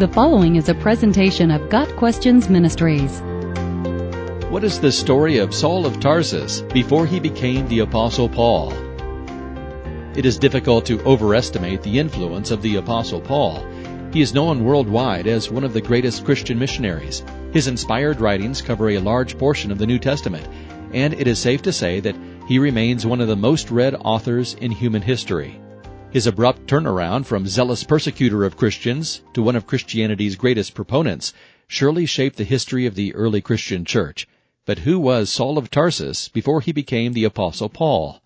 The following is a presentation of Got Questions Ministries. What is the story of Saul of Tarsus before he became the Apostle Paul? It is difficult to overestimate the influence of the Apostle Paul. He is known worldwide as one of the greatest Christian missionaries. His inspired writings cover a large portion of the New Testament, and it is safe to say that he remains one of the most read authors in human history. His abrupt turnaround from zealous persecutor of Christians to one of Christianity's greatest proponents surely shaped the history of the early Christian church. But who was Saul of Tarsus before he became the Apostle Paul?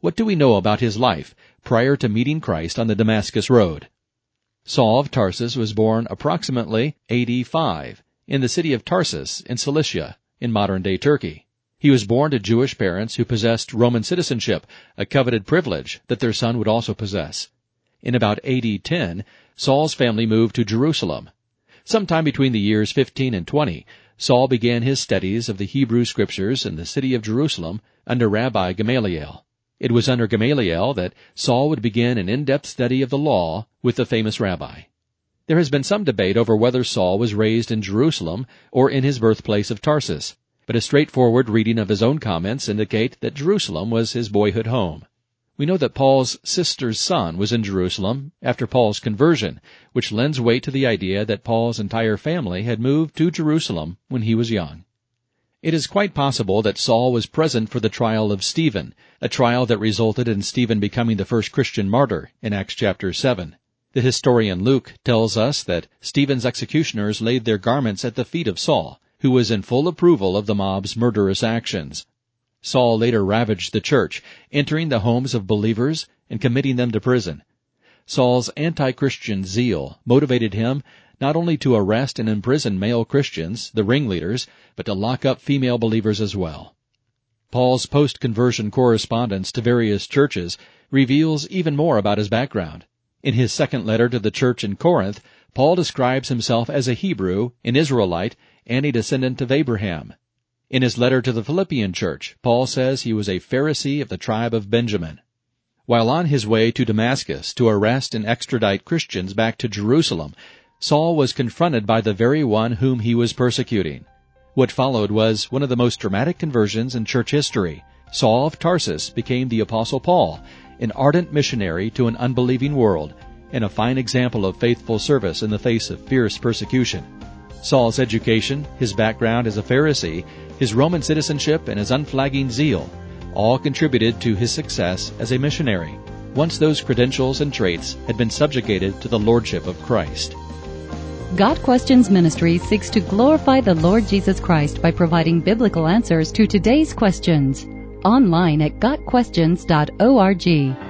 What do we know about his life prior to meeting Christ on the Damascus Road? Saul of Tarsus was born approximately AD 5 in the city of Tarsus in Cilicia, in modern-day Turkey. He was born to Jewish parents who possessed Roman citizenship, a coveted privilege that their son would also possess. In about AD 10, Saul's family moved to Jerusalem. Sometime between the years 15 and 20, Saul began his studies of the Hebrew Scriptures in the city of Jerusalem under Rabbi Gamaliel. It was under Gamaliel that Saul would begin an in-depth study of the law with the famous rabbi. There has been some debate over whether Saul was raised in Jerusalem or in his birthplace of Tarsus but a straightforward reading of his own comments indicate that Jerusalem was his boyhood home. We know that Paul's sister's son was in Jerusalem after Paul's conversion, which lends weight to the idea that Paul's entire family had moved to Jerusalem when he was young. It is quite possible that Saul was present for the trial of Stephen, a trial that resulted in Stephen becoming the first Christian martyr in Acts chapter 7. The historian Luke tells us that Stephen's executioners laid their garments at the feet of Saul, who was in full approval of the mob's murderous actions. Saul later ravaged the church, entering the homes of believers and committing them to prison. Saul's anti-Christian zeal motivated him not only to arrest and imprison male Christians, the ringleaders, but to lock up female believers as well. Paul's post-conversion correspondence to various churches reveals even more about his background. In his second letter to the church in Corinth, Paul describes himself as a Hebrew, an Israelite, and a descendant of Abraham. In his letter to the Philippian church, Paul says he was a Pharisee of the tribe of Benjamin. While on his way to Damascus to arrest and extradite Christians back to Jerusalem, Saul was confronted by the very one whom he was persecuting. What followed was one of the most dramatic conversions in church history. Saul of Tarsus became the Apostle Paul, an ardent missionary to an unbelieving world, and a fine example of faithful service in the face of fierce persecution. Saul's education, his background as a Pharisee, his Roman citizenship, and his unflagging zeal all contributed to his success as a missionary, once those credentials and traits had been subjugated to the Lordship of Christ. Got Questions Ministry seeks to glorify the Lord Jesus Christ by providing biblical answers to today's questions. Online at GotQuestions.org.